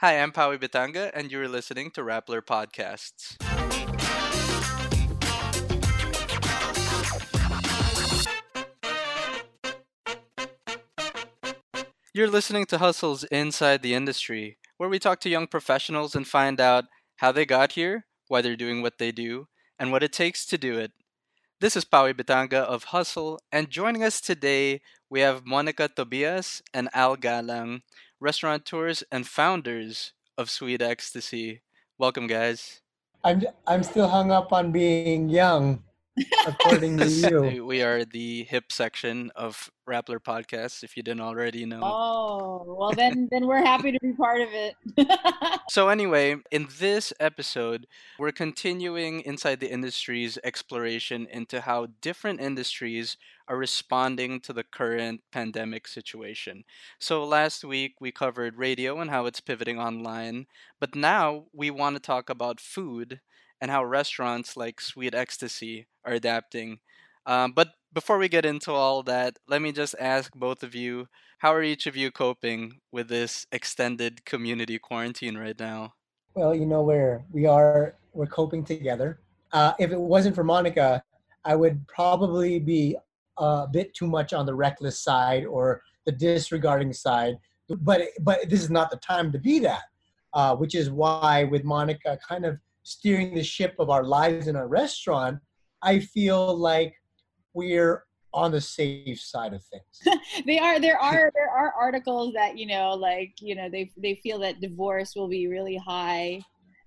Hi, I'm Pawi Bitanga, and you're listening to Rappler Podcasts. You're listening to Hustles Inside the Industry, where we talk to young professionals and find out how they got here, why they're doing what they do, and what it takes to do it. This is Pawi Bitanga of Hustle, and joining us today, we have Monica Tobias and Al Galang, restaurateurs and founders of Sweet Ecstasy. Welcome, guys. I'm I'm still hung up on being young, according to you. we are the hip section of Rappler Podcasts, if you didn't already know. Oh, well then then we're happy to be part of it. So anyway, in this episode, we're continuing inside the industry's exploration into how different industries are responding to the current pandemic situation. So last week we covered radio and how it's pivoting online, but now we want to talk about food and how restaurants like Sweet Ecstasy are adapting. Um, but before we get into all that, let me just ask both of you how are each of you coping with this extended community quarantine right now? Well, you know where we are. We're coping together. Uh, if it wasn't for Monica, I would probably be a bit too much on the reckless side or the disregarding side. But but this is not the time to be that. Uh, which is why with Monica kind of steering the ship of our lives in a restaurant, I feel like we're on the safe side of things. they are there are there are articles that you know like you know they they feel that divorce will be really high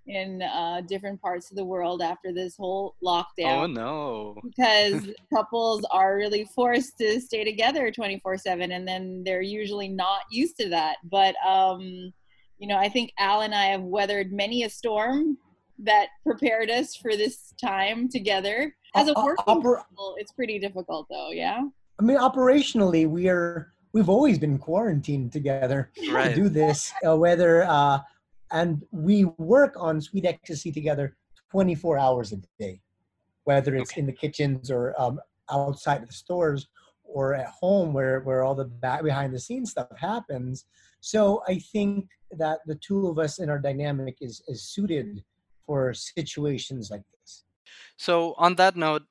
in uh, different parts of the world after this whole lockdown. Oh no! because couples are really forced to stay together 24/7 and then they're usually not used to that. But um you know, I think Al and I have weathered many a storm that prepared us for this time together. As a Uh, uh, working oper- couple, it's pretty difficult though, yeah. I mean, operationally, we are we've always been quarantined together to do this. Uh, whether uh, and we work on Sweet Ecstasy together 24 hours a day, whether it's Okay. in the kitchens or um, outside of the stores or at home where where all the back behind the scenes stuff happens. So I think that the two of us in our dynamic is is suited for situations like this. So on that note,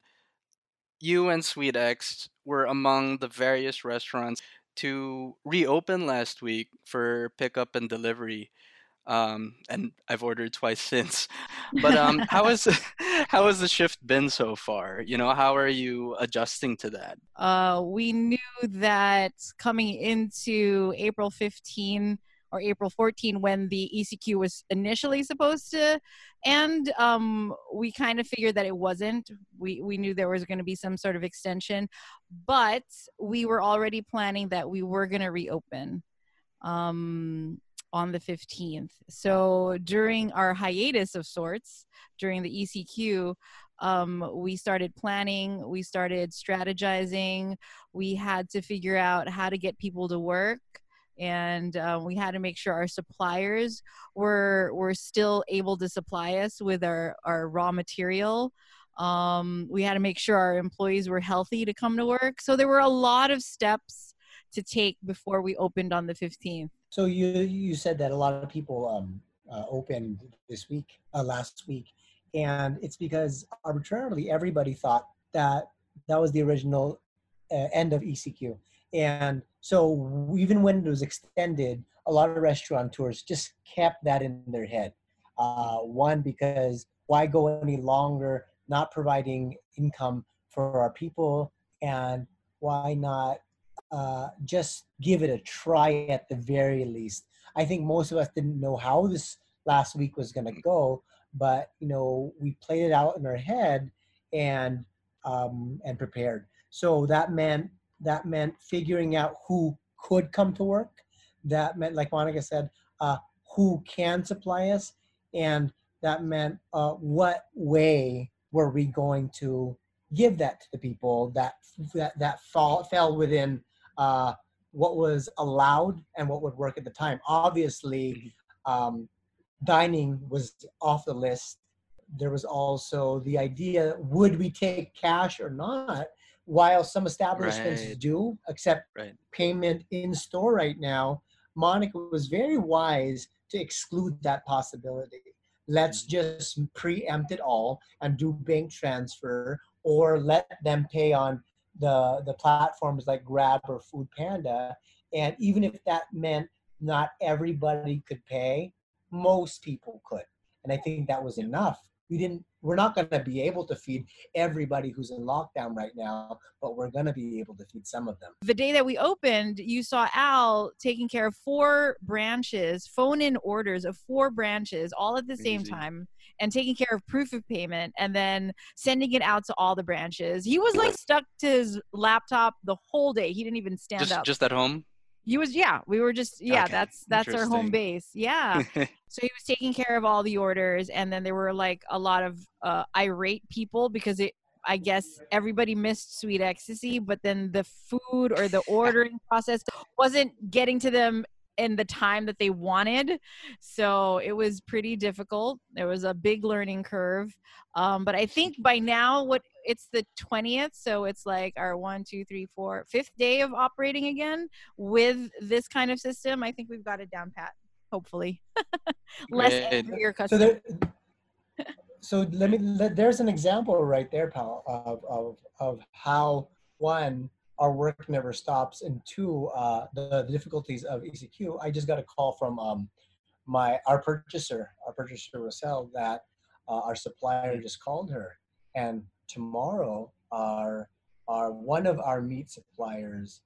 you and Sweet X were among the various restaurants to reopen last week for pickup and delivery. Um, and I've ordered twice since. But um, how is how has the shift been so far? You know, how are you adjusting to that? uh, we knew that coming into April 15 or April 14, when the ECQ was initially supposed to end, um, we kind of figured that it wasn't. We, we knew there was going to be some sort of extension, but we were already planning that we were going to reopen um, on the 15th. So during our hiatus of sorts, during the ECQ, um, we started planning, we started strategizing, we had to figure out how to get people to work. And uh, we had to make sure our suppliers were were still able to supply us with our, our raw material. Um, we had to make sure our employees were healthy to come to work. So there were a lot of steps to take before we opened on the 15th. So you you said that a lot of people um, uh, opened this week, uh, last week, and it's because arbitrarily everybody thought that that was the original uh, end of ECQ, and so even when it was extended, a lot of restaurateurs just kept that in their head. Uh, one because why go any longer not providing income for our people, and why not uh, just give it a try at the very least. I think most of us didn't know how this last week was going to go, but you know we played it out in our head and um, and prepared. So that meant that meant figuring out who could come to work. That meant, like Monica said, uh, who can supply us, and that meant uh, what way were we going to give that to the people that that that fall, fell within uh, what was allowed and what would work at the time. Obviously, um, dining was off the list. There was also the idea: would we take cash or not? While some establishments Right. do accept Right. payment in store right now, Monica was very wise to exclude that possibility. Let's just preempt it all and do bank transfer or let them pay on the the platforms like Grab or Food Panda. And even if that meant not everybody could pay, most people could. And I think that was enough. We didn't we're not going to be able to feed everybody who's in lockdown right now, but we're going to be able to feed some of them. The day that we opened, you saw Al taking care of four branches, phone in orders of four branches all at the same time and taking care of proof of payment and then sending it out to all the branches. He was like stuck to his laptop the whole day. He didn't even stand Just up. just at home. he was yeah, we were just yeah, Okay, that's that's our home base. Yeah. So he was taking care of all the orders, and then there were like a lot of uh, irate people because it. I guess everybody missed Sweet Ecstasy, but then the food or the ordering process wasn't getting to them in the time that they wanted. So it was pretty difficult. There was a big learning curve. Um, but I think by now, what it's the 20th, so it's like our one, two, three, four, fifth day of operating again with this kind of system. I think we've got it down pat. Hopefully, less Great. angry your So customers. there, so let me. Let, there's an example right there, pal, of of of how one our work never stops, and two uh, the, the difficulties of ECQ. I just got a call from um, my our purchaser, our purchaser Russell, that uh, our supplier just called her, and tomorrow our our one of our meat suppliers,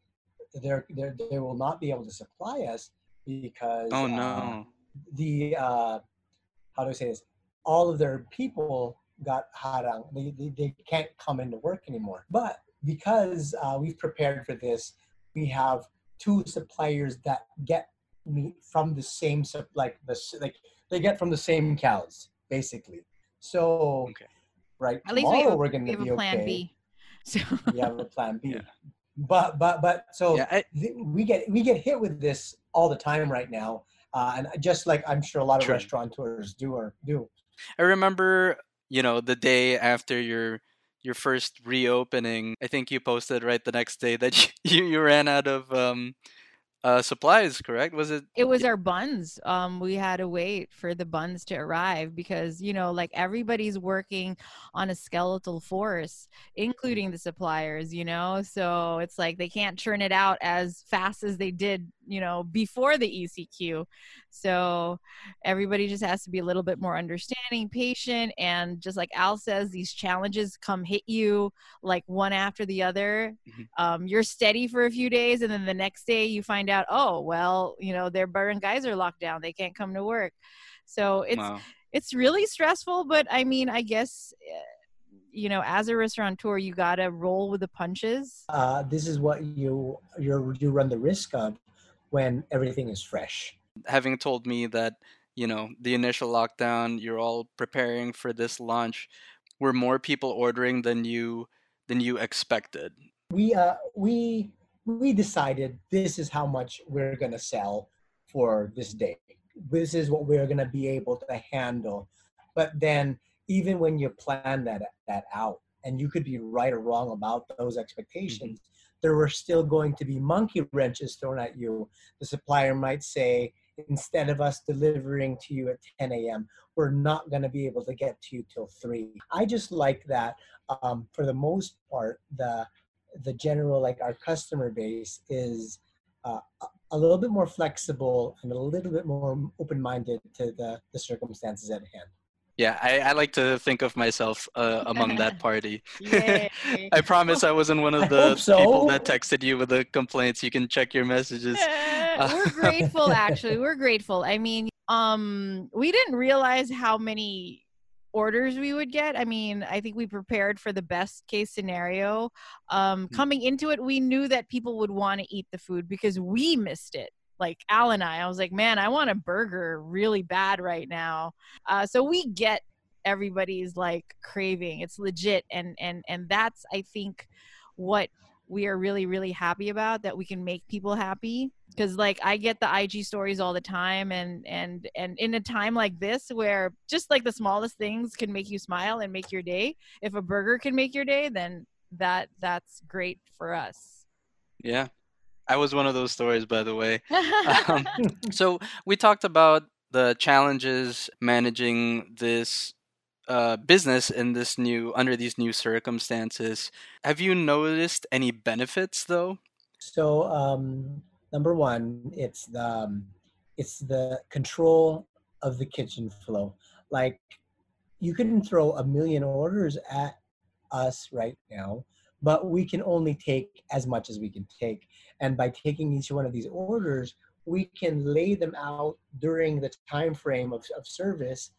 they're, they're they will not be able to supply us because oh uh, no. the uh, how do I say this? All of their people got harang. They, they, they can't come into work anymore. But because uh, we've prepared for this, we have two suppliers that get meat from the same like the like they get from the same cows basically. So Okay. right At least we have, we're going to be a plan okay. B. So We have a plan B. Yeah. But but but so Yeah, I, th- we get we get hit with this all the time right now, uh, and just like I'm sure a lot of True. restaurateurs do or do. I remember, you know, the day after your your first reopening. I think you posted right the next day that you you ran out of um uh supplies. Correct? Was it? it was our buns. Um, we had to wait for the buns to arrive because you know, like everybody's working on a skeletal force, including the suppliers. You know, so it's like they can't churn it out as fast as they did, you know, before the ECQ. So everybody just has to be a little bit more understanding, patient, and just like Al says, these challenges come hit you like one after the other. Mhm. Um, you're steady for a few days, and then the next day you find out, oh well, you know their guys are locked down; they can't come to work. So it's Wow. it's really stressful, but I mean, I guess eh, you know, as a restaurateur, you gotta roll with the punches. Uh, this is what you you you run the risk of when everything is fresh. Having told me that you know the initial lockdown, you're all preparing for this launch. Were more people ordering than you than you expected? We uh we we decided this is how much we're gonna sell for this day. This is what we're gonna be able to handle. But then even when you plan that that out, and you could be right or wrong about those expectations, there were still going to be monkey wrenches thrown at you. The supplier might say, instead of us delivering to you at 10 a.m., we're not going to be able to get to you till 3. I just like that um, for the most part, the the general like our customer base is uh, a- little bit more flexible and a little bit more open-minded to the, the circumstances at hand. Yeah, I, I like to think of myself uh, among that party. I promise I wasn't one of the so. people that texted you with the complaints. You can check your messages. Eh, we're grateful actually we're grateful i mean um we didn't realize how many orders we would get i mean i think we prepared for the best case scenario um Hmm. coming into it we knew that people would want to eat the food because we missed it like al and i i was like man i want a burger really bad right now. Uh so we get everybody's like craving. It's legit and and and that's i think what we are really really happy about that we can make people happy. Because like i get the ig stories all the time and and and in a time like this where just like the smallest things can make you smile and make your day if a burger can make your day then that that's great for us. Yeah. I was one of those stories, by the way. Um, so we talked about the challenges managing this uh, business in this new under these new circumstances. Have you noticed any benefits though? So um, number one, it's the um, it's the control of the kitchen flow. Like you can throw a million orders at us right now, but we can only take as much as we can take. And by taking each one of these orders, we can lay them out during the time frame of, of service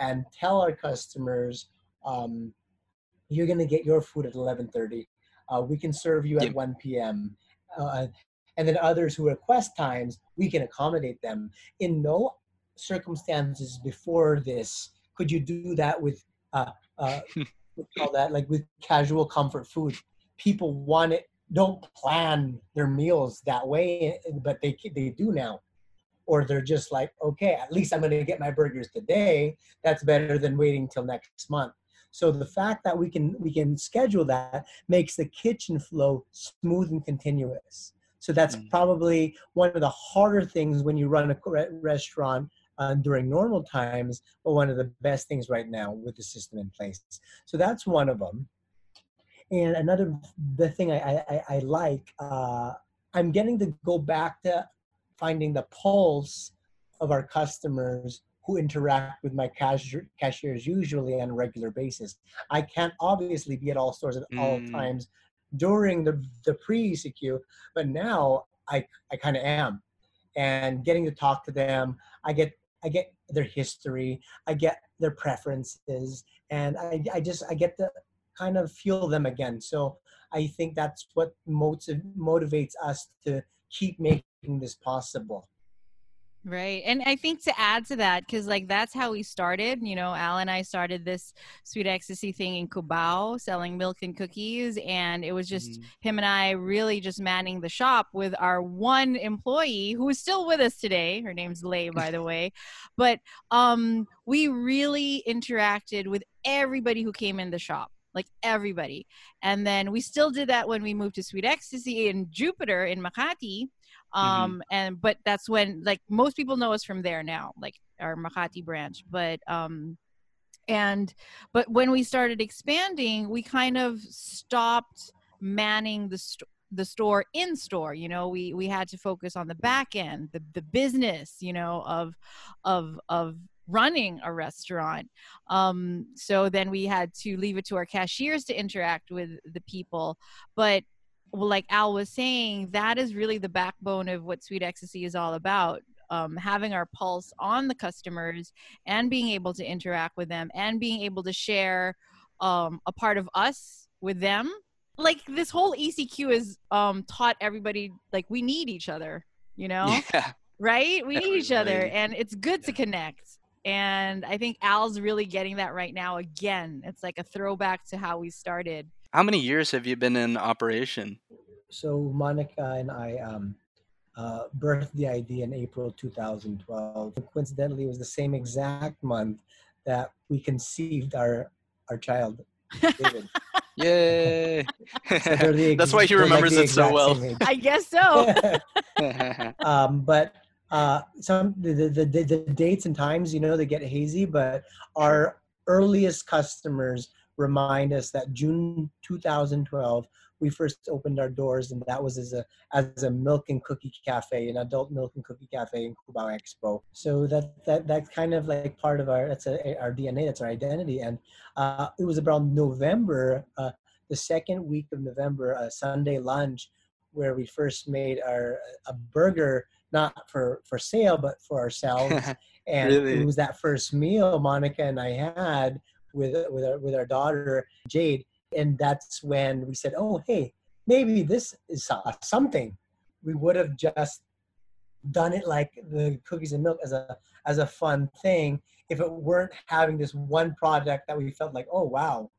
and tell our customers um, you're going to get your food at 11.30 uh, we can serve you at yep. 1 p.m uh, and then others who request times we can accommodate them. In no circumstances before this could you do that with uh, uh, call that? Like with casual comfort food. People want it don't plan their meals that way but they they do now or they're just like okay at least i'm going to get my burgers today that's better than waiting till next month so the fact that we can we can schedule that makes the kitchen flow smooth and continuous so that's mm. probably one of the harder things when you run a restaurant uh, during normal times, but one of the best things right now with the system in place. So that's one of them. And another the thing I, I, I like, uh, I'm getting to go back to finding the pulse of our customers who interact with my cashier, cashiers usually on a regular basis. I can't obviously be at all stores at mm. all times during the, the pre-ECQ, but now I, I kind of am. And getting to talk to them, I get I get their history, I get their preferences, and I, I just I get to kind of feel them again. So I think that's what motiv- motivates us to keep making this possible. Right. And I think to add to that, because like that's how we started, you know, Al and I started this sweet ecstasy thing in Cubao selling milk and cookies. And it was just mm-hmm. him and I really just manning the shop with our one employee who is still with us today. Her name's Lay, by the way. But um, we really interacted with everybody who came in the shop like everybody. And then we still did that when we moved to Sweet Ecstasy in Jupiter in Makati. Mm-hmm. Um, mm-hmm. and but that's when like most people know us from there now, like our Makati branch. But um, and but when we started expanding, we kind of stopped manning the store the store in store you know we we had to focus on the back end the the business you know of of of running a restaurant. Um, so then we had to leave it to our cashiers to interact with the people. But well, like Al was saying, that is really the backbone of what Sweet Ecstasy is all about. Um, having our pulse on the customers and being able to interact with them and being able to share um, a part of us with them. Like this whole ECQ has um, taught everybody like we need each other, you know? Yeah. Right? We need each other and it's good yeah. to connect and I think Al's really getting that right now again. It's like a throwback to how we started. How many years have you been in operation? So Monica and I um, uh, birthed the idea in April 2012. Coincidentally, it was the same exact month that we conceived our our child, David. Yay! so That's why he remembers like it so well. I guess so. um, but uh, some the, the, the, the dates and times you know they get hazy but our earliest customers remind us that june 2012 we first opened our doors and that was as a as a milk and cookie cafe an adult milk and cookie cafe in cubao expo so that that that's kind of like part of our that's a, our dna that's our identity. And uh, it was around november uh, the second week of november a sunday lunch where we first made our a burger not for for sale but for ourselves and really? it was that first meal monica and i had with with our, with our daughter jade and that's when we said oh hey maybe this is something we would have just done it like the cookies and milk as a as a fun thing if it weren't having this one project that we felt like oh wow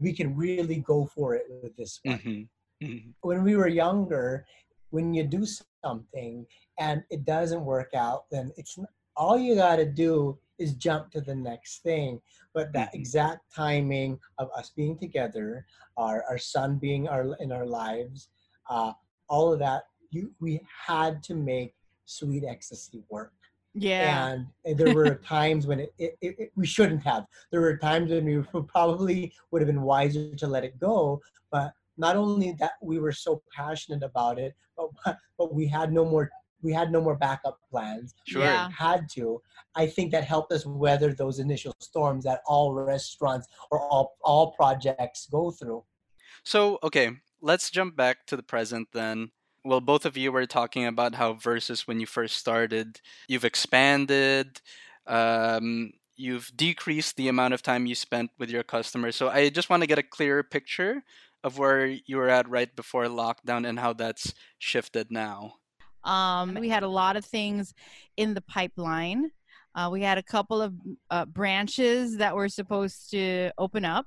we can really go for it with this one mm-hmm. Mm-hmm. when we were younger when you do something and it doesn't work out, then it's all you got to do is jump to the next thing. But that mm-hmm. exact timing of us being together, our, our son being our in our lives, uh, all of that you we had to make sweet ecstasy work Yeah. and there were times when it, it, it, it- we shouldn't have there were times when we probably would have been wiser to let it go but not only that we were so passionate about it but but we had no more we had no more backup plans Sure. Yeah. had to i think that helped us weather those initial storms that all restaurants or all all projects go through So, okay, let's jump back to the present then. Well, both of you were talking about how versus when you first started, you've expanded, um, you've decreased the amount of time you spent with your customers. So, I just want to get a clearer picture of where you were at right before lockdown and how that's shifted now. Um, we had a lot of things in the pipeline. Uh, we had a couple of uh, branches that were supposed to open up.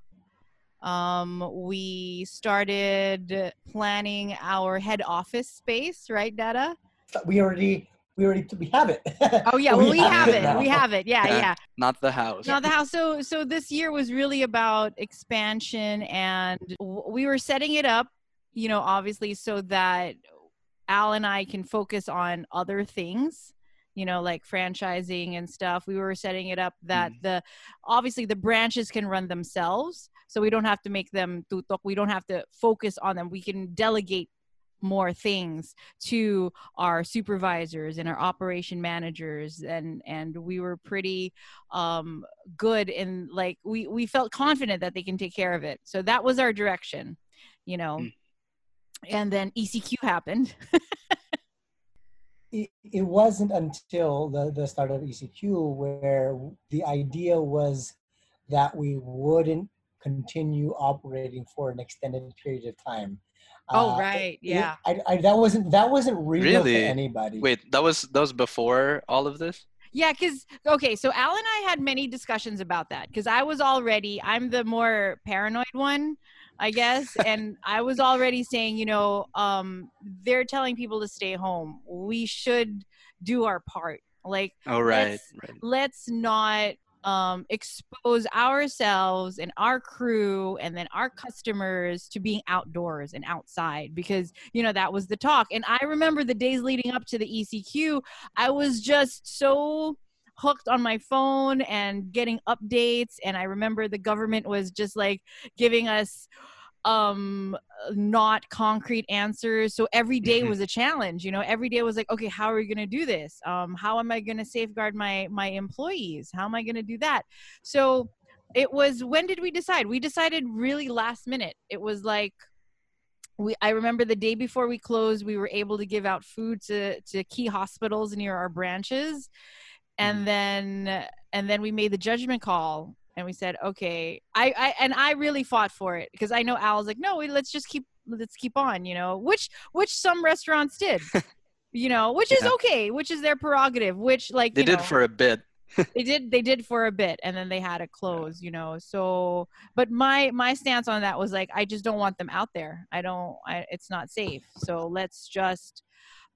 Um, we started planning our head office space, right, Dada? we already we already we have it Oh yeah, well we have it. now. We have it. Yeah, Yeah. yeah. Not the house. Not the house. So so this year was really about expansion, and we were setting it up, you know, obviously so that Al and I can focus on other things, you know, like franchising and stuff. We were setting it up that the obviously the branches can run themselves, so we don't have to make them tutok. We don't have to focus on them. We can delegate more things to our supervisors and our operation managers and and we were pretty um good in like we we felt confident that they can take care of it so that was our direction you know Mm. And then ecq happened it, it wasn't until the, the start of ECQ where the idea was that we wouldn't continue operating for an extended period of time. Oh, Uh, right, it- yeah. I, I, that wasn't that wasn't real Really? to anybody. Wait, that was that was before all of this? yeah because okay so al and i had many discussions about that because i was already i'm the more paranoid one i guess and i was already saying you know um they're telling people to stay home we should do our part like Oh, right. Let's- right. let's not um, expose ourselves and our crew and then our customers to being outdoors and outside because you know that was the talk and i remember the days leading up to the ecq i was just so hooked on my phone and getting updates and i remember the government was just like giving us um not concrete answers. So every day Mhm. was a challenge you know? Every day was like okay how are we going to do this? Um how am i going to safeguard my my employees? How am i going to do that? So it was when did we decide? We decided really last minute. It was like we i remember the day before we closed we were able to give out food to to key hospitals near our branches and mm. then and then we made the judgment call and we said okay. I, I and i really fought for it because i know al was like no we- let's just keep let's keep on you know which which some restaurants did you know which is Yeah. okay which is their prerogative which like They did know, for a bit. they did they did for a bit and then they had to close you know so but my my stance on that was like i just don't want them out there. I don't I, it's not safe. So let's just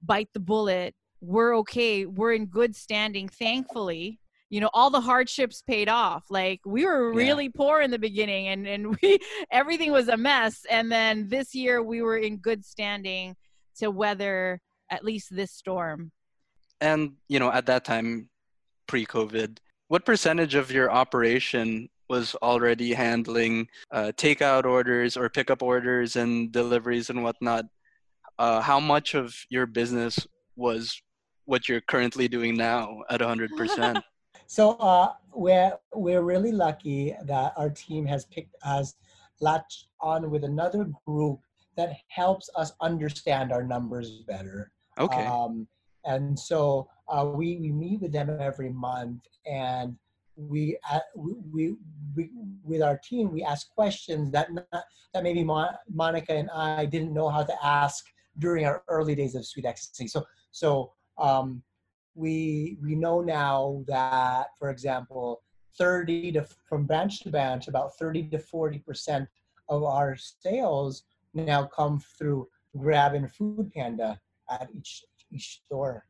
bite the bullet we're okay we're in good standing thankfully you know all the hardships paid off like we were Yeah. really poor in the beginning and and we everything was a mess and then this year we were in good standing to weather at least this storm And you know, at that time, pre-COVID, what percentage of your operation was already handling uh, takeout orders or pickup orders and deliveries and whatnot? Uh, how much of your business was what you're currently doing now at 100%? So uh, we're we're really lucky that our team has picked us latched on with another group that helps us understand our numbers better. Okay. Um, and so uh, we, we meet with them every month and we, uh, we, we, we, with our team, we ask questions that, not, that maybe Mon- Monica and I didn't know how to ask during our early days of Sweet Ecstasy. So, so um, we, we know now that, for example, 30 to, from branch to branch, about 30 to 40% of our sales now come through Grab and Food Panda at each each store.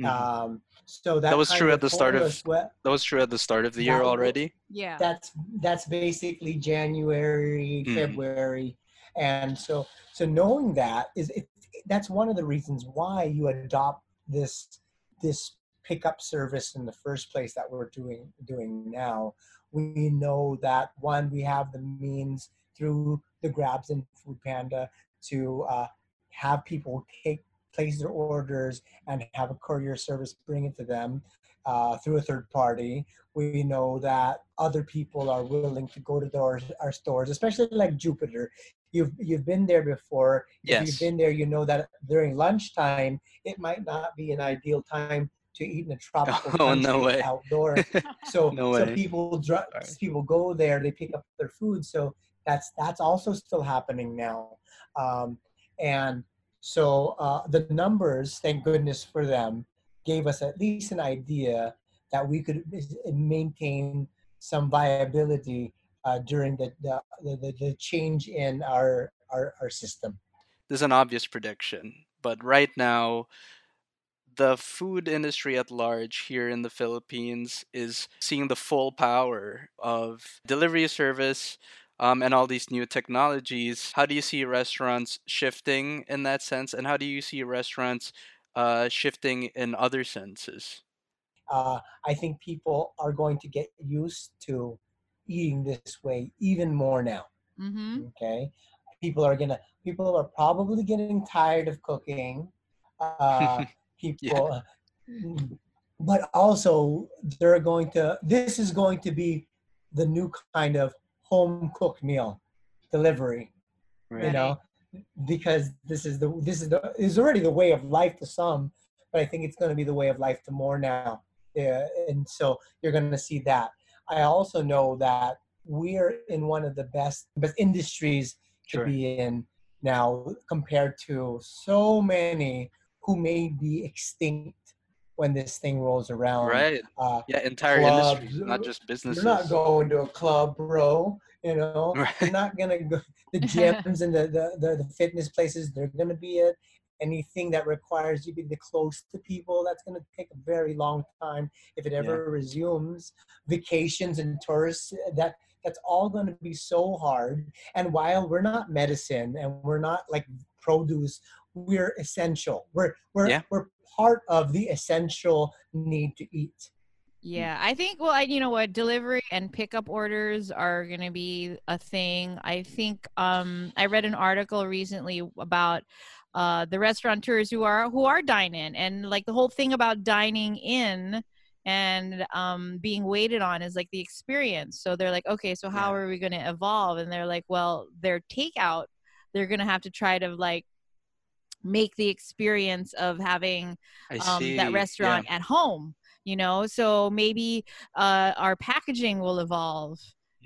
Mhm. Um, so that, That was true at the start of- what- that was true at the start of the year that already. yeah that's that's basically January, Mhm. February, and so so knowing that is it, that's one of the reasons why you adopt this this pickup service in the first place that we're doing doing now. We know that one, we have the means through the Grabs and Food Panda to uh, have people take place their orders and have a courier service bring it to them uh, through a third party. We know that other people are willing to go to our, our stores, especially like Jupiter. You've you've been there before. Yes. If you've been there, you know that during lunchtime it might not be an ideal time to eat in a tropical Oh, no way. outdoor. So No so way. people dr- people go there, they pick up their food. So that's that's also still happening now. Um, and so uh, the numbers, thank goodness for them, gave us at least an idea that we could maintain some viability uh, during the the, the the change in our our, our system. There's an obvious prediction, but right now, the food industry at large here in the Philippines is seeing the full power of delivery service um, and all these new technologies. How do you see restaurants shifting in that sense, and how do you see restaurants uh, shifting in other senses? uh, I think people are going to get used to eating this way even more now. Mm-hmm. Okay, people are gonna people are probably getting tired of cooking. Uh, people, but also they're going to. This is going to be the new kind of home cooked meal delivery you know because this is the this is the is already the way of life to some but i think it's going to be the way of life to more now yeah, and so you're going to see that i also know that we're in one of the best best industries to Sure. be in now compared to so many who may be extinct when this thing rolls around Right. uh, Yeah, entire clubs, industries, not just businesses. you're not going to a club, bro. You know, Right. you're not gonna go. The gyms and the, the, the, the fitness places, they're gonna be it. Anything that requires you to be close to people, that's gonna take a very long time. If it ever resumes, vacations and tourists, that that's all gonna be so hard. And while we're not medicine and we're not like produce, we're essential. We're we're Yeah. we're part of the essential need to eat. Yeah, I think well, I, you know what, delivery and pickup orders are going to be a thing. I think um I read an article recently about uh the restaurateurs who are who are dine in and like the whole thing about dining in and um being waited on is like the experience. So they're like, okay, so how Yeah. are we going to evolve? And they're like, well, their takeout, they're going to have to try to like make the experience of having um, that yeah. restaurant at home you know so maybe uh, our packaging will evolve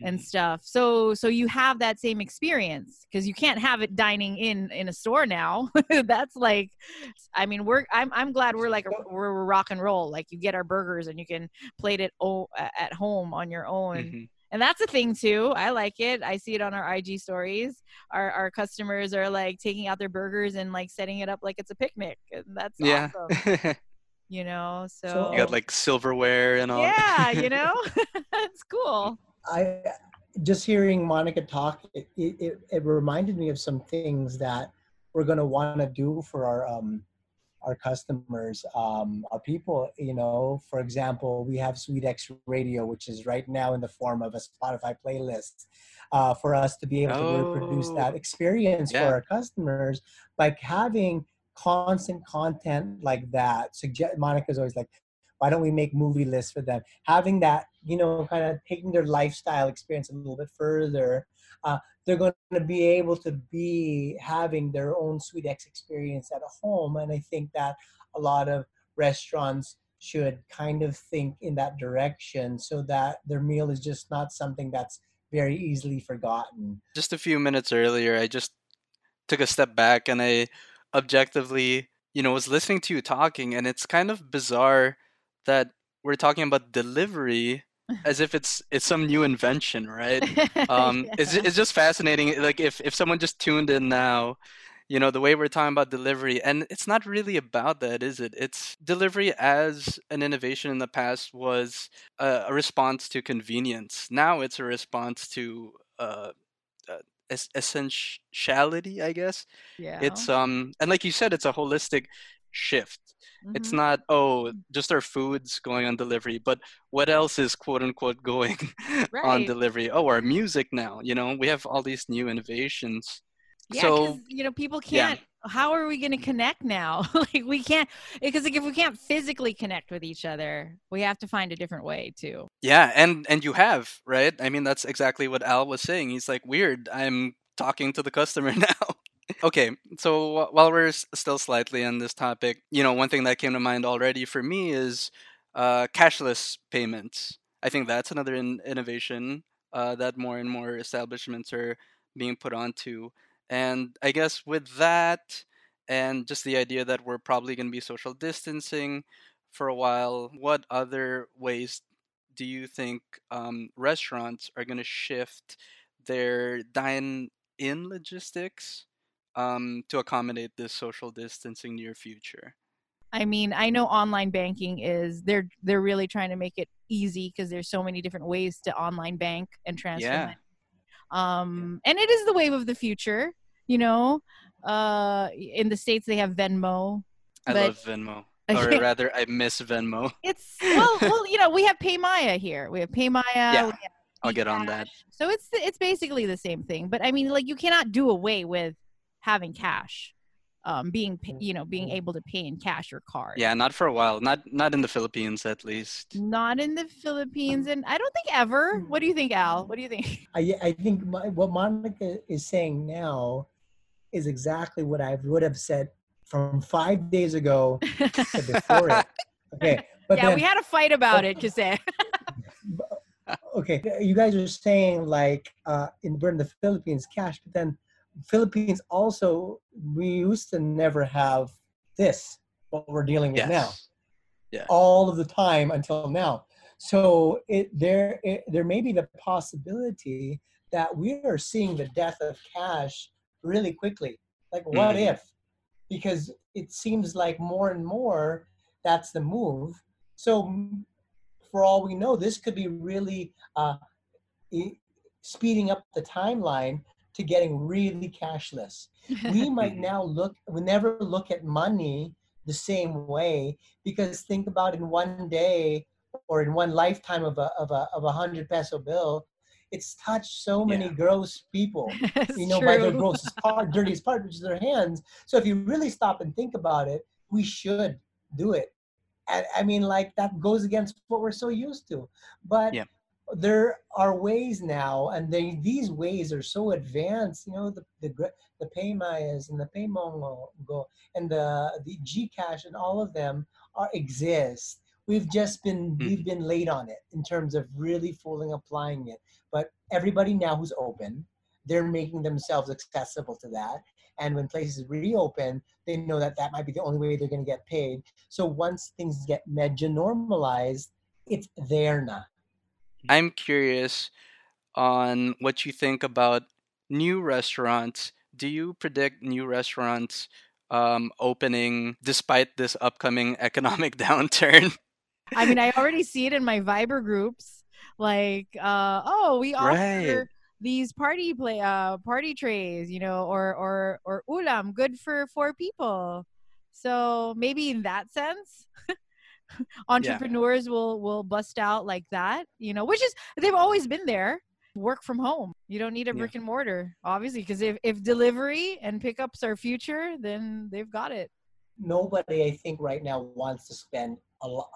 and Mhm. stuff. So so you have that same experience because you can't have it dining in in a store now. That's like i mean we're i'm, I'm glad we're like we're, we're rock and roll. Like you get our burgers and you can plate it o- at home on your own. Mhm. and that's a thing too. I like it. I see it on our ig stories. Our, our customers are like taking out their burgers and like setting it up like it's a picnic. And that's Yeah. awesome. You know so, So- you got like silverware and all. yeah you know? It's cool I just hearing Monica talk, it, it, it reminded me of some things that we're gonna want to do for our um, our customers, um, our people. You know, for example, we have SweetX Radio, which is right now in the form of a Spotify playlist. Uh, for us to be able to reproduce that Oh. experience Yeah. for our customers, by having constant content like that. Suggest Monica's always like, why don't we make movie lists for them? Having that you know kind of taking their lifestyle experience a little bit further uh, they're going to be able to be having their own sweet x experience at home and i think that a lot of restaurants should kind of think in that direction so that their meal is just not something that's very easily forgotten. Just a few minutes earlier, I just took a step back and I objectively, you know, was listening to you talking, and it's kind of bizarre that we're talking about delivery as if it's it's some new invention, right? Um, it's Yeah. it's just fascinating. Like if if someone just tuned in now, you know, the way we're talking about delivery, and it's not really about that, is it? It's delivery as an innovation in the past was a, a response to convenience. Now it's a response to uh, uh, es- essentiality, I guess. Yeah. It's um and like you said, it's a holistic shift. It's Mhm. not oh just our foods going on delivery, but what else is quote unquote going on delivery? Oh, our music now. You know, we have all these new innovations. Yeah, so you know, people can't. How are we going to connect now? like we can't because like if we can't physically connect with each other, we have to find a different way too. Yeah, and and you have right. I mean, that's exactly what Al was saying. He's like, weird. I'm talking to the customer now. Okay, so while we're still slightly on this topic, you know, one thing that came to mind already for me is uh, cashless payments. I think that's another in- innovation uh, that more and more establishments are being put onto. And I guess with that, and just the idea that we're probably going to be social distancing for a while, what other ways do you think um, restaurants are going to shift their dine in logistics um, to accommodate this social distancing near future? I mean, I know online banking is they're they're really trying to make it easy because there's so many different ways to online bank and transfer Yeah. Um, and it is the wave of the future. You know, uh, in the states they have Venmo. I But- love Venmo. Or rather, I miss Venmo. It's well, well, you know, we have PayMaya here. We have PayMaya. Yeah, have I'll get on that. So it's it's basically the same thing. But I mean, like you cannot do away with having cash, um, being you know being able to pay in cash or card. Yeah, not for a while. Not not in the Philippines, at least. Not in the Philippines, and I don't think ever. What do you think, Al? What do you think? I, I think my, what Monica is saying now is exactly what I would have said from five days ago to before it. Okay, but yeah, then, we had a fight about it, Jose. okay, you guys are saying like uh, in we're in the Philippines cash, but then Philippines also we used to never have this what we're dealing with now Yes. all of the time until now. So it there it, there may be the possibility that we are seeing the death of cash really quickly. Like what Mhm. if? Because it seems like more and more that's the move. So for all we know, this could be really uh, speeding up the timeline to getting really cashless we might now look we never look at money the same way because think about in one day or in one lifetime of a of a of a hundred peso bill it's touched so many Yeah. gross people you know by their true. grossest part dirtiest part which is their hands so if you really stop and think about it we should do it and i mean like that goes against what we're so used to but Yeah. There are ways now and they these ways are so advanced you know the the the paymayas and the paymongo go and the the gcash and all of them are exist. We've just been hmm. we've been late on it in terms of really fully applying it but everybody now who's open they're making themselves accessible to that and when places reopen they know that that might be the only way they're going to get paid. So once things get medja normalized it's there now I'm curious on what you think about new restaurants. Do you predict new restaurants um, opening despite this upcoming economic downturn? I mean, I already see it in my Viber groups. Like, uh, oh, we offer Right. these party play, uh, party trays, you know, or or or ulam, good for four people. So maybe in that sense, entrepreneurs will will bust out like that, you know, which is they've always been there. Work from home. You don't need a Yeah. brick and mortar, obviously, because if if delivery and pickups are future, then they've got it. nobody i think right now wants to spend a, lo-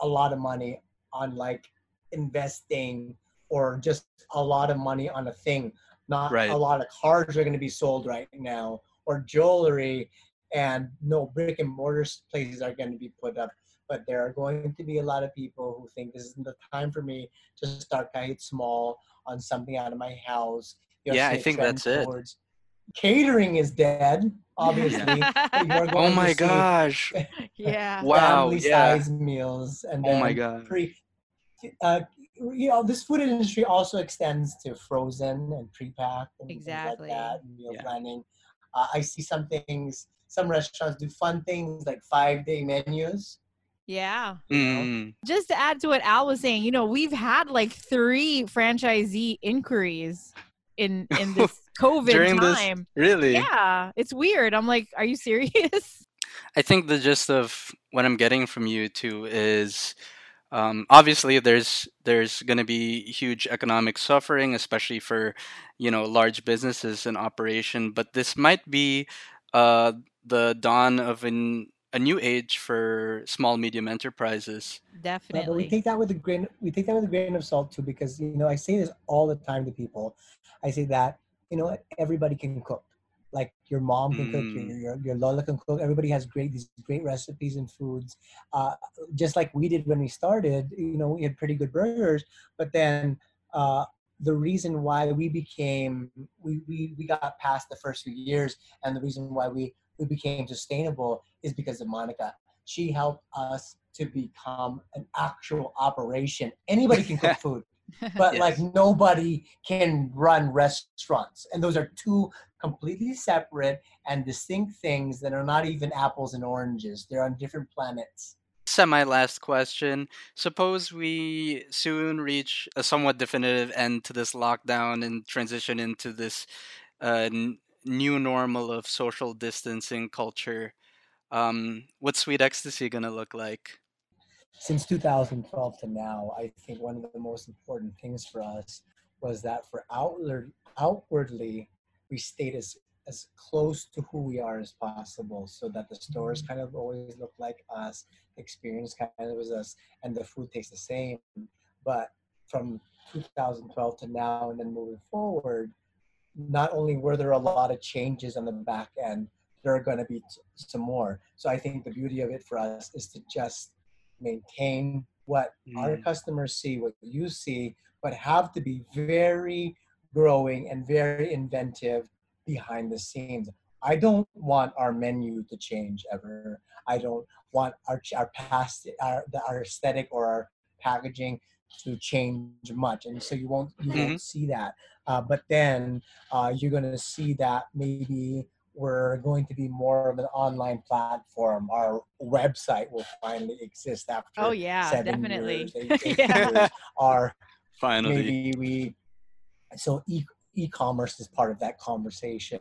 a lot of money on like investing or just a lot of money on a thing not Right. a lot of cars are going to be sold right now or jewelry and no brick and mortar places are going to be put up but there are going to be a lot of people who think this isn't the time for me to start kind of small on something out of my house You're Yeah, I think trend that's it. towards- catering is dead obviously You're Oh my gosh. yeah. Wow. family Yeah. size meals and Oh my god. pre uh, you know this food industry also extends to frozen and pre-packed and things like that and meal Yeah. planning uh, i see some things some restaurants do fun things like five day menus Yeah. Mm. just to add to what Al was saying, you know, we've had like three franchisee inquiries in in this COVID During this- time. Really? Yeah, it's weird. I'm like, are you serious? I think the gist of what I'm getting from you two is um, obviously there's there's going to be huge economic suffering, especially for you know large businesses in operation. But this might be uh, the dawn of an, a new age for small medium enterprises. But, but Definitely. we take that with a grain. We take that with a grain of salt too, because you know I say this all the time to people. I say that you know what, everybody can cook. Like your mom can cook, your, Mm. your your Lola can cook. Everybody has great these great recipes and foods. Uh, just like we did when we started, you know, we had pretty good burgers. But then uh, the reason why we became we, we we got past the first few years, and the reason why we we became sustainable is because of Monica. She helped us to become an actual operation. Anybody can cook food, but Yes. like nobody can run restaurants. And those are two completely separate and distinct things that are not even apples and oranges. They're on different planets. Semi last question. Suppose we soon reach a somewhat definitive end to this lockdown and transition into this uh, new normal of social distancing culture. Um, what's Sweet Ecstasy gonna look like? Since 2012 to now, I think one of the most important things for us was that for outward, outwardly, we stayed as, as close to who we are as possible so that the stores kind of always look like us, experience kind of was us, and the food tastes the same. But from 2012 to now and then moving forward, not only were there a lot of changes on the back end, there are going to be t- some more. So I think the beauty of it for us is to just maintain what our Mm. customers see, what you see, but have to be very growing and very inventive behind the scenes. I don't want our menu to change ever. I don't want our our past our our aesthetic or our packaging to change much, and so you won't you Mhm. won't see that. Uh, but then uh, you're going to see that maybe we're going to be more of an online platform. Our website will finally exist after oh yeah, seven definitely. years, eight, eight Yeah. years. Our Finally. maybe we so e- e-commerce is part of that conversation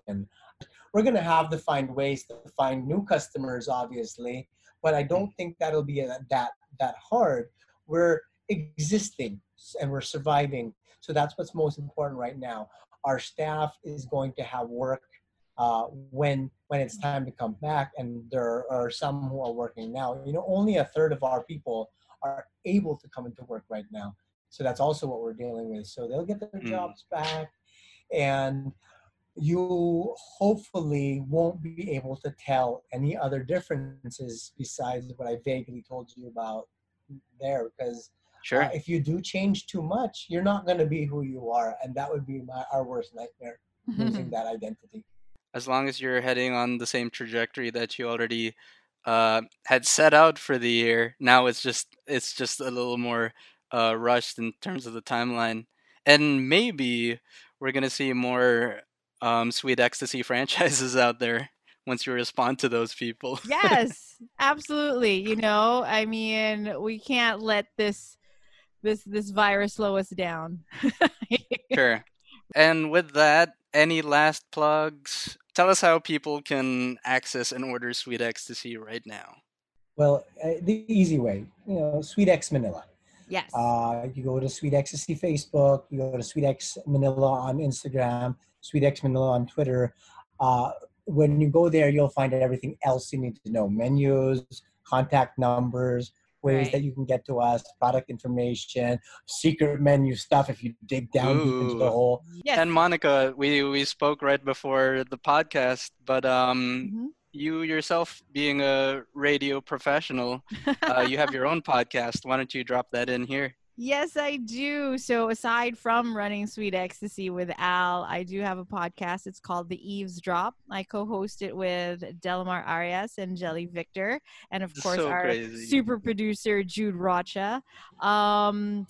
we're going to have to find ways to find new customers obviously but i don't think that'll be a, that that hard we're existing and we're surviving so that's what's most important right now our staff is going to have work uh, when when it's time to come back and there are some who are working now you know only a third of our people are able to come into work right now so that's also what we're dealing with. So they'll get their Mm. jobs back, and you hopefully won't be able to tell any other differences besides what I vaguely told you about there. Because Sure. uh, if you do change too much, you're not going to be who you are, and that would be my our worst nightmare, losing that identity. as long as you're heading on the same trajectory that you already uh, had set out for the year, now it's just it's just a little more uh, rushed in terms of the timeline, and maybe we're gonna see more um, Sweet Ecstasy franchises out there once you respond to those people. yes, absolutely. You know, I mean, we can't let this this this virus slow us down. sure. And with that, any last plugs? Tell us how people can access and order Sweet Ecstasy right now. Well, uh, the easy way, you know, Sweet X Manila. yes. Uh, you go to Sweet Ecstasy Facebook, you go to Sweet X Manila on Instagram, Sweet X Manila on Twitter. Uh, when you go there, you'll find everything else you need to know menus, contact numbers, ways Right. that you can get to us, product information, secret menu stuff if you dig down deep into the hole. yes. And Monica, we we spoke right before the podcast, but um, Mhm. you yourself being a radio professional, uh, you have your own podcast. Why don't you drop that in here? Yes, I do. So, aside from running Sweet Ecstasy with Al, I do have a podcast. It's called The Eavesdrop. I co host it with Delamar Arias and Jelly Victor, and of course, So our crazy. super producer, Jude Rocha. Um,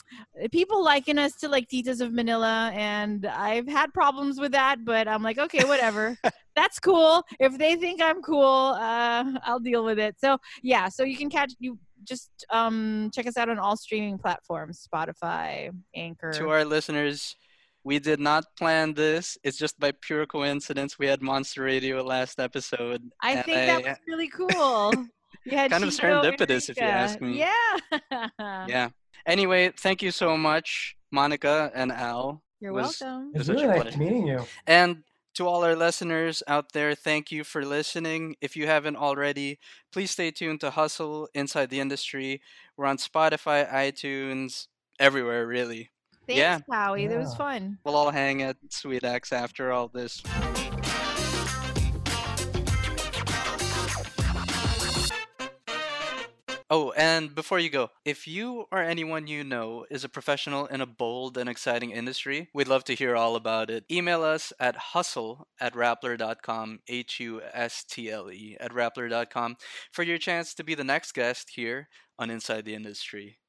people liken us to like Titas of Manila, and I've had problems with that, but I'm like, okay, whatever. That's cool. If they think I'm cool, uh, I'll deal with it. So, yeah, so you can catch you just um check us out on all streaming platforms spotify anchor To our listeners, We did not plan this. It's just by pure coincidence we had Monster Radio last episode. I and think that was really cool. You had Kind of Chico serendipitous, if you ask me. Yeah. yeah. Anyway, thank you so much, Monica and Al. You're was- welcome. It's was such really a nice pleasure. meeting you. And to all our listeners out there, thank you for listening. If you haven't already, please stay tuned to Hustle Inside the Industry. We're on Spotify, iTunes, everywhere, really. Thanks, yeah. Howie. That was fun. We'll all hang at Sweet X after all this. Oh, and before you go, if you or anyone you know is a professional in a bold and exciting industry, we'd love to hear all about it. Email us at hustle at rappler.com, H U S T L E, at rappler.com for your chance to be the next guest here on Inside the Industry.